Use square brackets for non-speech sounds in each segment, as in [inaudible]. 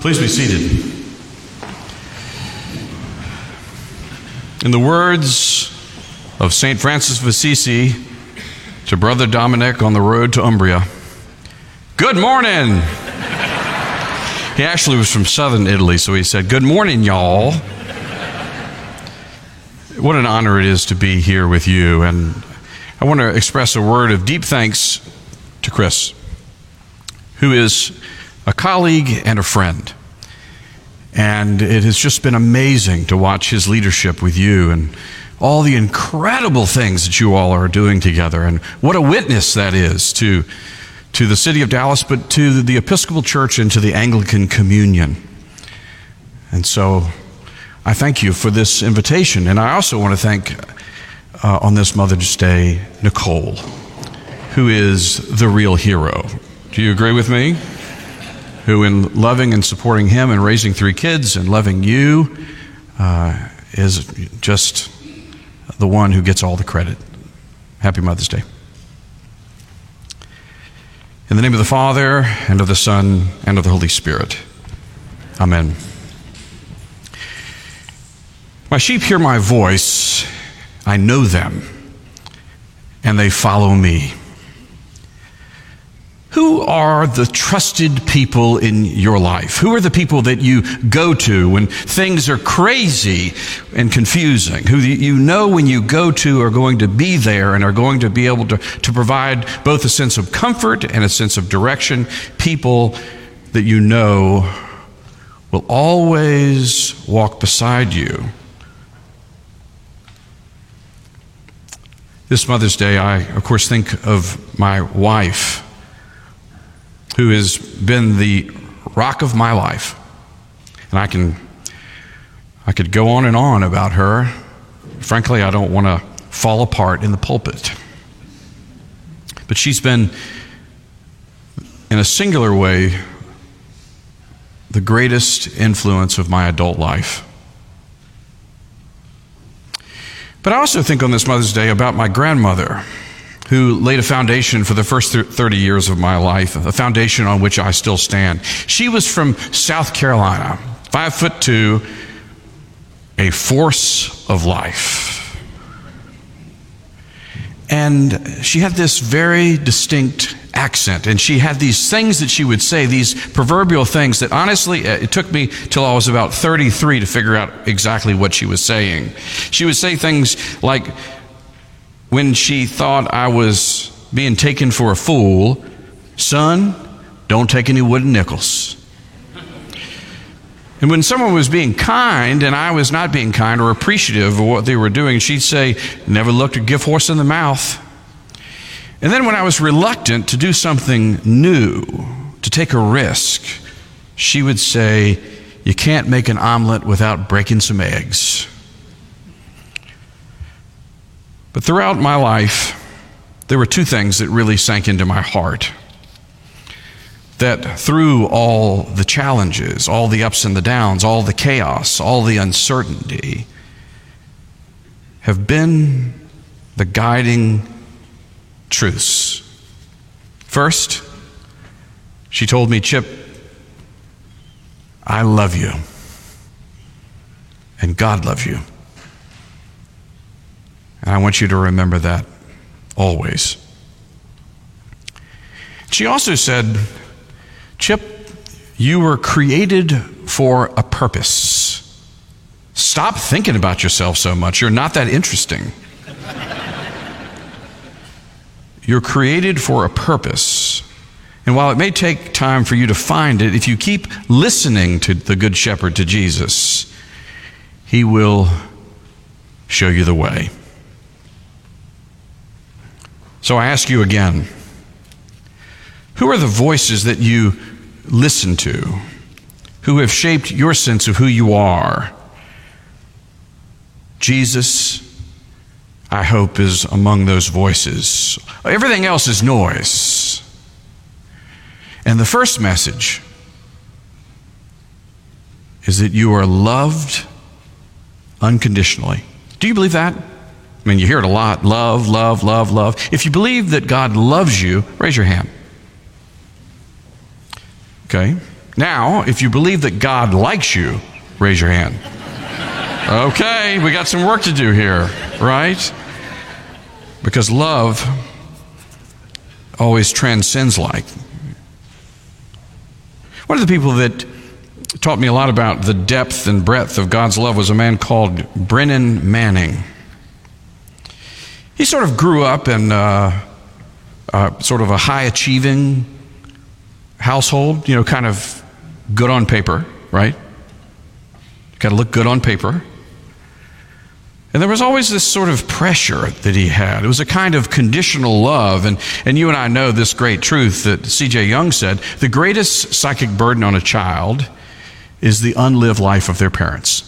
Please be seated. In the words of St. Francis of Assisi to Brother Dominic on the road to Umbria, Good morning! he actually was from southern Italy, so he said, Good morning, y'all. What an honor it is to be here with you. And I want to express a word of deep thanks to Chris, who is a colleague and a friend. And it has just been amazing to watch his leadership with you and all the incredible things that you all are doing together. And what a witness that is to, to the city of Dallas, but to the Episcopal Church and to the Anglican Communion. And so I thank you for this invitation. And I also want to thank uh, on this Mother's Day Nicole, who is the real hero. Do you agree with me? Who, in loving and supporting him and raising three kids and loving you, uh, is just the one who gets all the credit. Happy Mother's Day. In the name of the Father, and of the Son, and of the Holy Spirit. Amen. My sheep hear my voice, I know them, and they follow me. Who are the trusted people in your life? Who are the people that you go to when things are crazy and confusing? Who you know when you go to are going to be there and are going to be able to, to provide both a sense of comfort and a sense of direction? People that you know will always walk beside you This Mother's Day, I, of course, think of my wife, who has been the rock of my life. And I can, I could go on and on about her. Frankly, I don't want to fall apart in the pulpit. But she's been, in a singular way, the greatest influence of my adult life. But I also think on this Mother's Day about my grandmother, who laid a foundation for the first 30 years of my life, a foundation on which I still stand. She was from South Carolina, five foot two, a force of life. And she had this very distinct accent. And she had these things that she would say, these proverbial things that honestly, uh, it took me till I was about 33 to figure out exactly what she was saying. She would say things like, when she thought I was being taken for a fool, son, don't take any wooden nickels. And when someone was being kind and I was not being kind or appreciative of what they were doing, she'd say, Never look a gift horse in the mouth. And then when I was reluctant to do something new, to take a risk, she would say, You can't make an omelet without breaking some eggs. But throughout my life, there were two things that really sank into my heart. That through all the challenges, all the ups and the downs, all the chaos, all the uncertainty, have been the guiding truths. First, she told me, Chip, I love you, and God loves you. And I want you to remember that always. She also said, Chip, you were created for a purpose. Stop thinking about yourself so much. You're not that interesting. [laughs] You're created for a purpose. And while it may take time for you to find it, if you keep listening to the Good Shepherd, to Jesus, He will show you the way. So I ask you again who are the voices that you listen to, who have shaped your sense of who you are? Jesus I hope, is among those voices. Everything else is noise. And the first message is that you are loved unconditionally. Do you believe that? I mean, you hear it a lot love, love, love, love. If you believe that God loves you, raise your hand. Okay. Now, if you believe that God likes you, raise your hand. Okay, we got some work to do here, right? Because love always transcends like. One of the people that taught me a lot about the depth and breadth of God's love was a man called Brennan Manning. He sort of grew up in uh, uh, sort of a high achieving household, you know, kind of good on paper, right? Got to look good on paper. And there was always this sort of pressure that he had. It was a kind of conditional love. And, and you and I know this great truth that C.G. Jung said the greatest psychic burden on a child is the unlived life of their parents.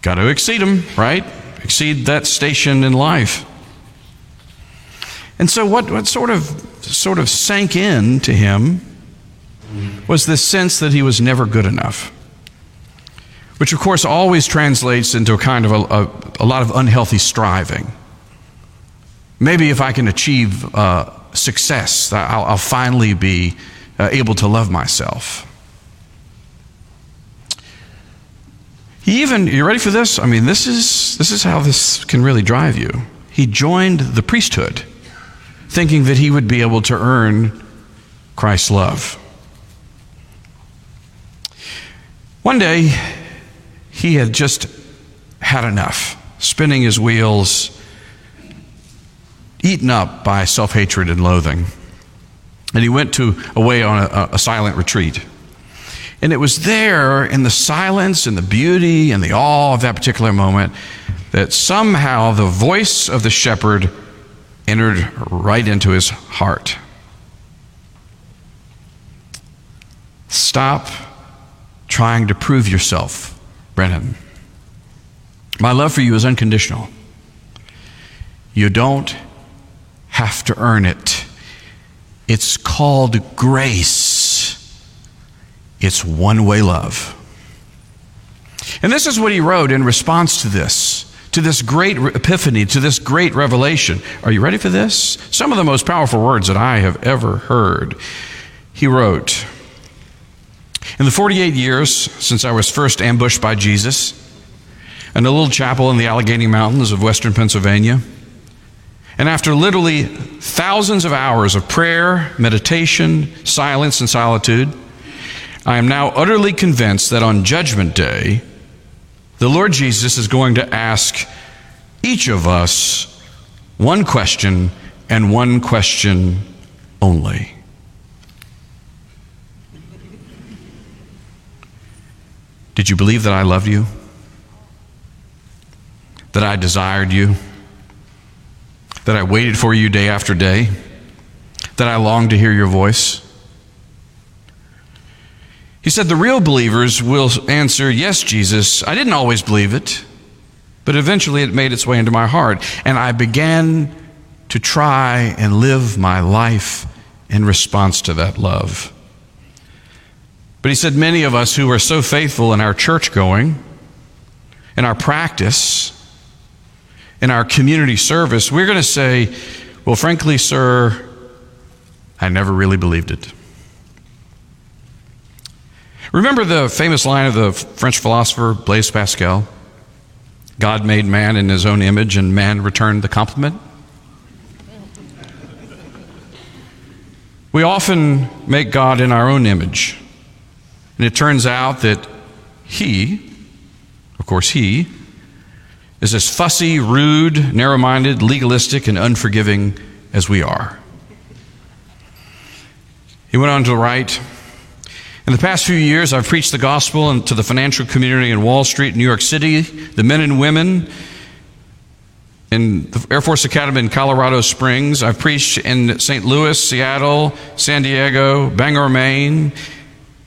Got to exceed them, right? Exceed that station in life. And so, what, what sort, of, sort of sank in to him was this sense that he was never good enough which of course always translates into a kind of a, a, a lot of unhealthy striving. Maybe if I can achieve uh, success, I'll, I'll, finally be uh, able to love myself. He even, you ready for this? I mean, this is, this is how this can really drive you. He joined the priesthood thinking that he would be able to earn Christ's love. One day, he had just had enough, spinning his wheels, eaten up by self hatred and loathing. And he went to away on a, a, silent retreat. And it was there in the silence and the beauty and the awe of that particular moment that somehow the voice of the shepherd entered right into his heart. Stop trying to prove yourself Brennan, my love for you is unconditional. You don't have to earn it. It's called grace. It's one way love. And this is what he wrote in response to this, to this great epiphany, to this great revelation. Are you ready for this? Some of the most powerful words that I have ever heard. He wrote, in the 48 years since I was first ambushed by Jesus in a little chapel in the Allegheny Mountains of western Pennsylvania, and after literally thousands of hours of prayer, meditation, silence, and solitude, I am now utterly convinced that on Judgment Day, the Lord Jesus is going to ask each of us one question and one question only. Did you believe that I loved you? That I desired you? That I waited for you day after day? That I longed to hear your voice? He said, The real believers will answer, Yes, Jesus, I didn't always believe it, but eventually it made its way into my heart. And I began to try and live my life in response to that love. But he said, many of us who are so faithful in our church going, in our practice, in our community service, we're going to say, well, frankly, sir, I never really believed it. Remember the famous line of the French philosopher Blaise Pascal? God made man in his own image, and man returned the compliment? We often make God in our own image. And it turns out that he, of course, he, is as fussy, rude, narrow minded, legalistic, and unforgiving as we are. He went on to write In the past few years, I've preached the gospel to the financial community in Wall Street, New York City, the men and women in the Air Force Academy in Colorado Springs. I've preached in St. Louis, Seattle, San Diego, Bangor, Maine,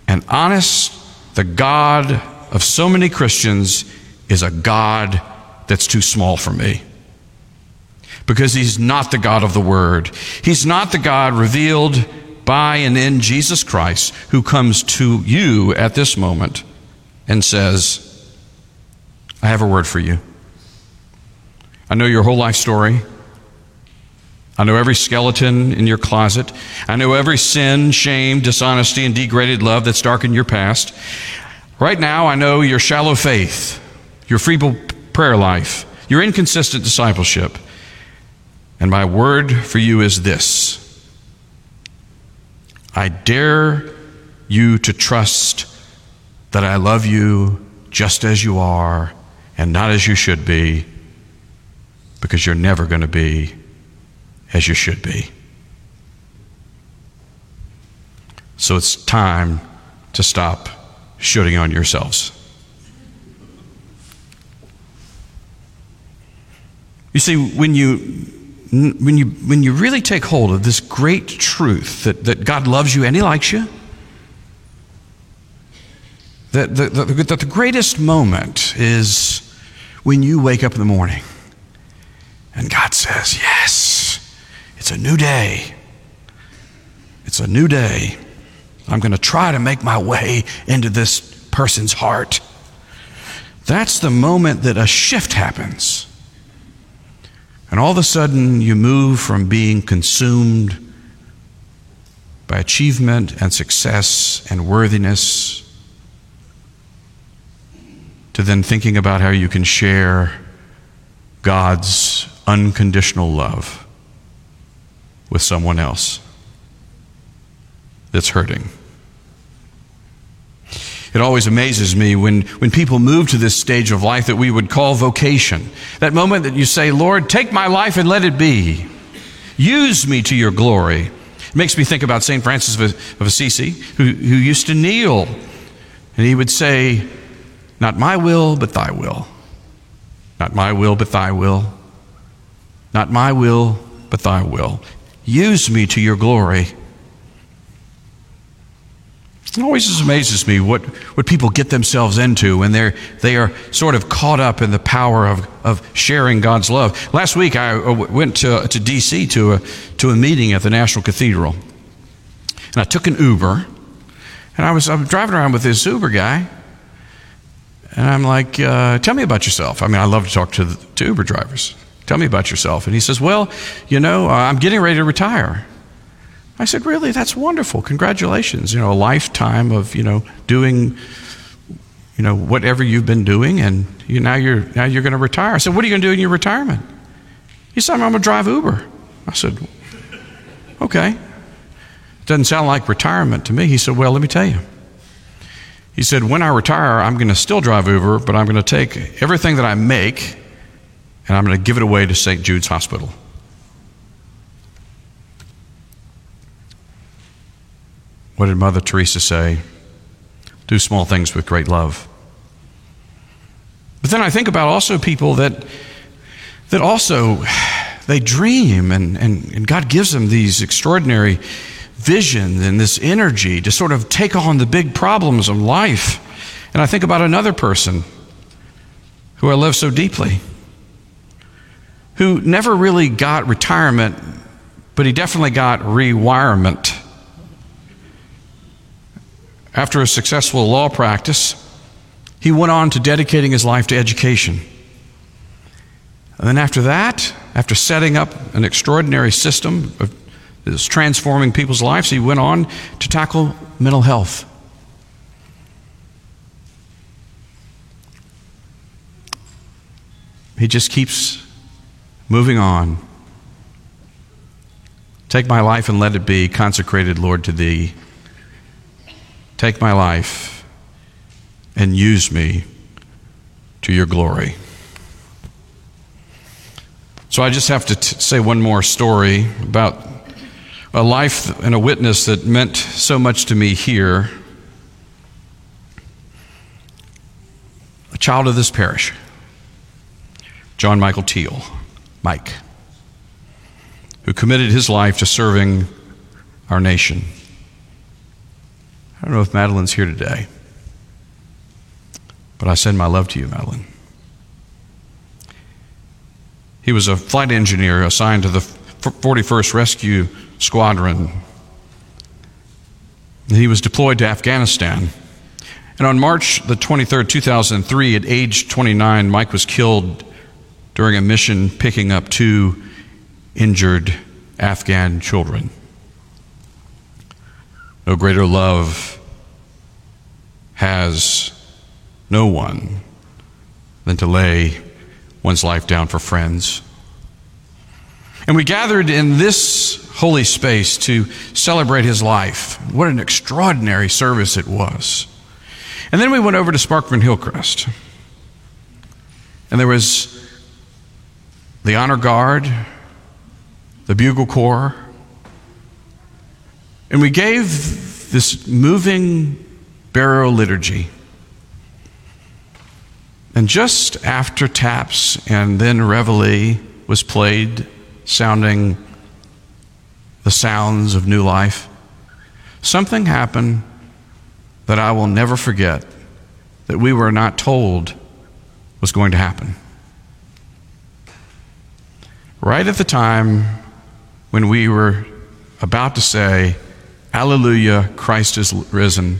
and honest, the God of so many Christians is a God that's too small for me. Because he's not the God of the Word. He's not the God revealed by and in Jesus Christ who comes to you at this moment and says, I have a word for you. I know your whole life story. I know every skeleton in your closet. I know every sin, shame, dishonesty, and degraded love that's darkened your past. Right now, I know your shallow faith, your feeble prayer life, your inconsistent discipleship. And my word for you is this I dare you to trust that I love you just as you are and not as you should be, because you're never going to be as you should be. So it's time to stop shooting on yourselves. You see, when you, when you, when you really take hold of this great truth that, that God loves you and He likes you, that the, the, that the greatest moment is when you wake up in the morning and God says, Yes, it's a new day. It's a new day. I'm going to try to make my way into this person's heart. That's the moment that a shift happens. And all of a sudden, you move from being consumed by achievement and success and worthiness to then thinking about how you can share God's unconditional love with someone else that's hurting. It always amazes me when, when people move to this stage of life that we would call vocation. That moment that you say, Lord, take my life and let it be. Use me to your glory. It makes me think about St. Francis of Assisi, who, who used to kneel, and he would say, Not my will, but thy will. Not my will, but thy will. Not my will, but thy will. Use me to your glory. It always just amazes me what, what people get themselves into when they're, they are sort of caught up in the power of, of sharing God's love. Last week, I uh, went to, to D.C. To a, to a meeting at the National Cathedral. And I took an Uber. And I was, I was driving around with this Uber guy. And I'm like, uh, tell me about yourself. I mean, I love to talk to, the, to Uber drivers. Tell me about yourself. And he says, Well, you know, uh, I'm getting ready to retire. I said, Really? That's wonderful. Congratulations. You know, a lifetime of, you know, doing, you know, whatever you've been doing, and you, now you're, now you're going to retire. I said, What are you going to do in your retirement? He said, I'm going to drive Uber. I said, Okay. Doesn't sound like retirement to me. He said, Well, let me tell you. He said, When I retire, I'm going to still drive Uber, but I'm going to take everything that I make and I'm going to give it away to St. Jude's Hospital. What did Mother Teresa say? Do small things with great love. But then I think about also people that that also they dream and, and, and God gives them these extraordinary visions and this energy to sort of take on the big problems of life. And I think about another person who I love so deeply who never really got retirement, but he definitely got rewirement. After a successful law practice, he went on to dedicating his life to education. And then after that, after setting up an extraordinary system of is transforming people's lives, he went on to tackle mental health. He just keeps Moving on. Take my life and let it be consecrated, Lord, to Thee. Take my life and use me to your glory. So I just have to t- say one more story about a life and a witness that meant so much to me here. A child of this parish, John Michael Teal. Mike, who committed his life to serving our nation. I don't know if Madeline's here today, but I send my love to you, Madeline. He was a flight engineer assigned to the 41st Rescue Squadron. He was deployed to Afghanistan. And on March the 23rd, 2003, at age 29, Mike was killed during a mission picking up two injured Afghan children. No greater love has no one than to lay one's life down for friends. And we gathered in this holy space to celebrate his life. What an extraordinary service it was. And then we went over to Sparkman Hillcrest. And there was the honor guard, the bugle corps, and we gave this moving burial liturgy. And just after taps and then reveille was played, sounding the sounds of new life, something happened that I will never forget that we were not told was going to happen. Right at the time when we were about to say, Alleluia, Christ is risen,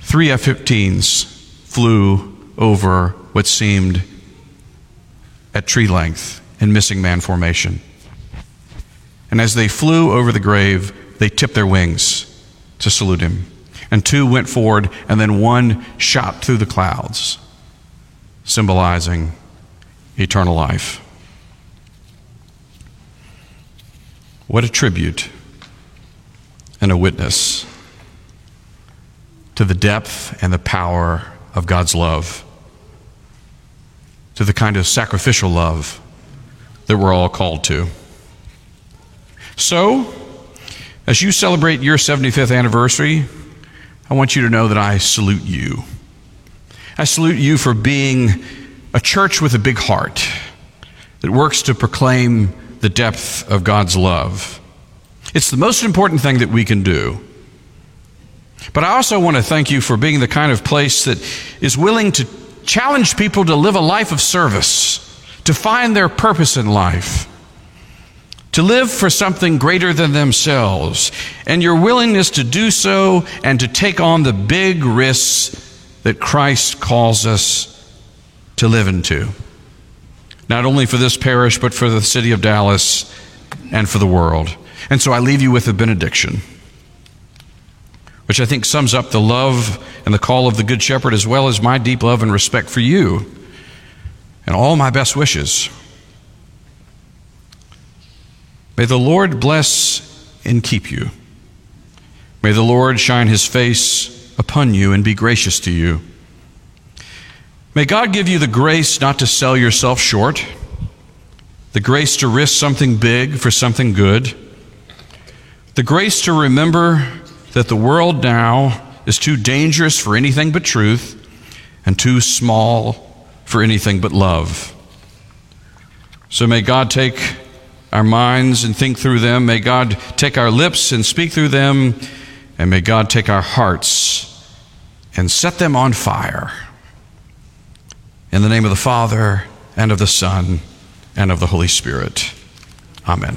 three F 15s flew over what seemed at tree length in missing man formation. And as they flew over the grave, they tipped their wings to salute him. And two went forward, and then one shot through the clouds, symbolizing eternal life. What a tribute and a witness to the depth and the power of God's love, to the kind of sacrificial love that we're all called to. So, as you celebrate your 75th anniversary, I want you to know that I salute you. I salute you for being a church with a big heart that works to proclaim the depth of God's love. It's the most important thing that we can do. But I also want to thank you for being the kind of place that is willing to challenge people to live a life of service, to find their purpose in life, to live for something greater than themselves, and your willingness to do so and to take on the big risks that Christ calls us to live into. Not only for this parish, but for the city of Dallas and for the world. And so I leave you with a benediction, which I think sums up the love and the call of the Good Shepherd, as well as my deep love and respect for you and all my best wishes. May the Lord bless and keep you. May the Lord shine his face upon you and be gracious to you. May God give you the grace not to sell yourself short, the grace to risk something big for something good, the grace to remember that the world now is too dangerous for anything but truth and too small for anything but love. So may God take our minds and think through them. May God take our lips and speak through them. And may God take our hearts and set them on fire. In the name of the Father, and of the Son, and of the Holy Spirit. Amen.